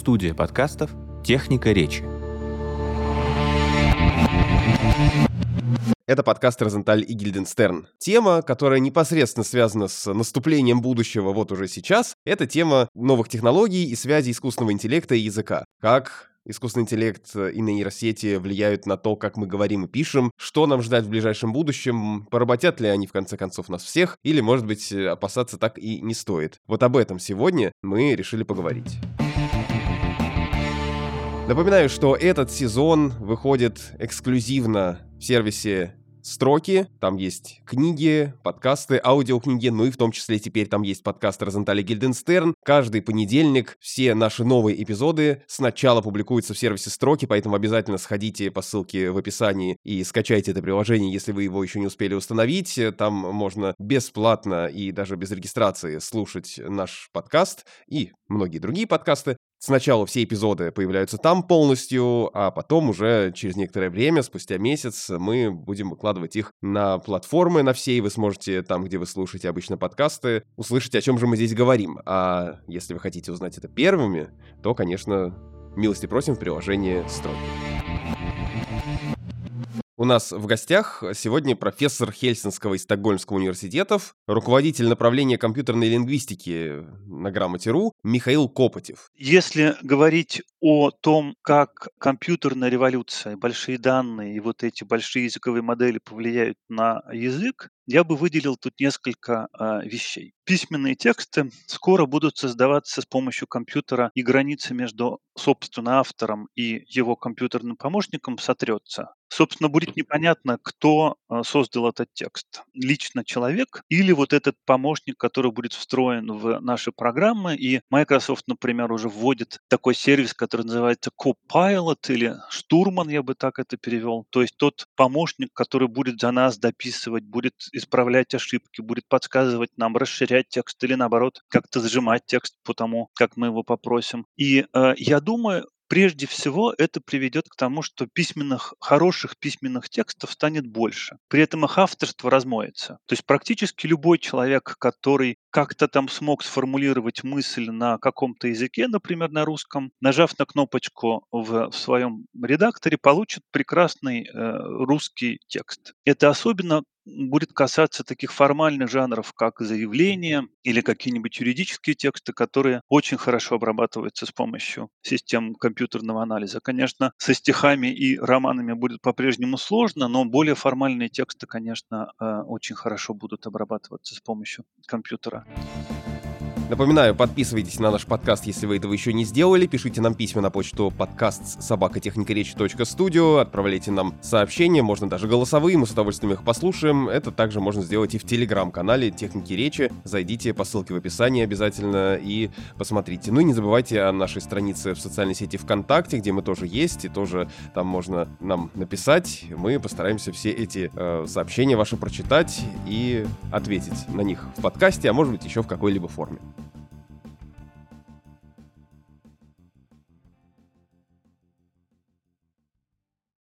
Студия подкастов «Техника речи». Это подкаст «Розенталь и Гильденстерн». Тема, которая непосредственно связана с наступлением будущего вот уже сейчас, это тема новых технологий и связи искусственного интеллекта и языка. Как искусственный интеллект и нейросети влияют на то, как мы говорим и пишем, что нам ждать в ближайшем будущем, поработят ли они в конце концов нас всех, или, может быть, опасаться так и не стоит. Вот об этом сегодня мы решили поговорить. Напоминаю, что этот сезон выходит эксклюзивно в сервисе строки, там есть книги, подкасты, аудиокниги, ну и в том числе теперь там есть подкаст Розентали Гильденстерн. Каждый понедельник все наши новые эпизоды сначала публикуются в сервисе строки, поэтому обязательно сходите по ссылке в описании и скачайте это приложение, если вы его еще не успели установить. Там можно бесплатно и даже без регистрации слушать наш подкаст и многие другие подкасты. Сначала все эпизоды появляются там полностью, а потом уже через некоторое время, спустя месяц, мы будем выкладывать их на платформы на все, и вы сможете там, где вы слушаете обычно подкасты, услышать, о чем же мы здесь говорим. А если вы хотите узнать это первыми, то, конечно, милости просим в приложении «Строки». У нас в гостях сегодня профессор Хельсинского и Стокгольмского университетов, руководитель направления компьютерной лингвистики на Грамоте.ру Михаил Копотев. Если говорить о том, как компьютерная революция, большие данные и вот эти большие языковые модели повлияют на язык, я бы выделил тут несколько э, вещей. Письменные тексты скоро будут создаваться с помощью компьютера, и граница между, собственно, автором и его компьютерным помощником сотрется. Собственно, будет непонятно, кто э, создал этот текст. Лично человек или вот этот помощник, который будет встроен в наши программы. И Microsoft, например, уже вводит такой сервис, который называется Copilot или штурман, я бы так это перевел. То есть тот помощник, который будет за нас дописывать, будет исправлять ошибки, будет подсказывать нам, расширять текст или наоборот как-то зажимать текст по тому, как мы его попросим. И э, я думаю, Прежде всего, это приведет к тому, что письменных, хороших письменных текстов станет больше. При этом их авторство размоется. То есть практически любой человек, который как-то там смог сформулировать мысль на каком-то языке, например, на русском, нажав на кнопочку в, в своем редакторе, получит прекрасный э, русский текст. Это особенно будет касаться таких формальных жанров, как заявление или какие-нибудь юридические тексты, которые очень хорошо обрабатываются с помощью систем компьютерного анализа. Конечно, со стихами и романами будет по-прежнему сложно, но более формальные тексты, конечно, э, очень хорошо будут обрабатываться с помощью компьютера. Viva! Напоминаю, подписывайтесь на наш подкаст, если вы этого еще не сделали. Пишите нам письма на почту подкаст собакотехникаречи.студио. Отправляйте нам сообщения, можно даже голосовые, мы с удовольствием их послушаем. Это также можно сделать и в телеграм-канале Техники Речи. Зайдите по ссылке в описании обязательно и посмотрите. Ну и не забывайте о нашей странице в социальной сети ВКонтакте, где мы тоже есть, и тоже там можно нам написать. Мы постараемся все эти э, сообщения ваши прочитать и ответить на них в подкасте, а может быть еще в какой-либо форме.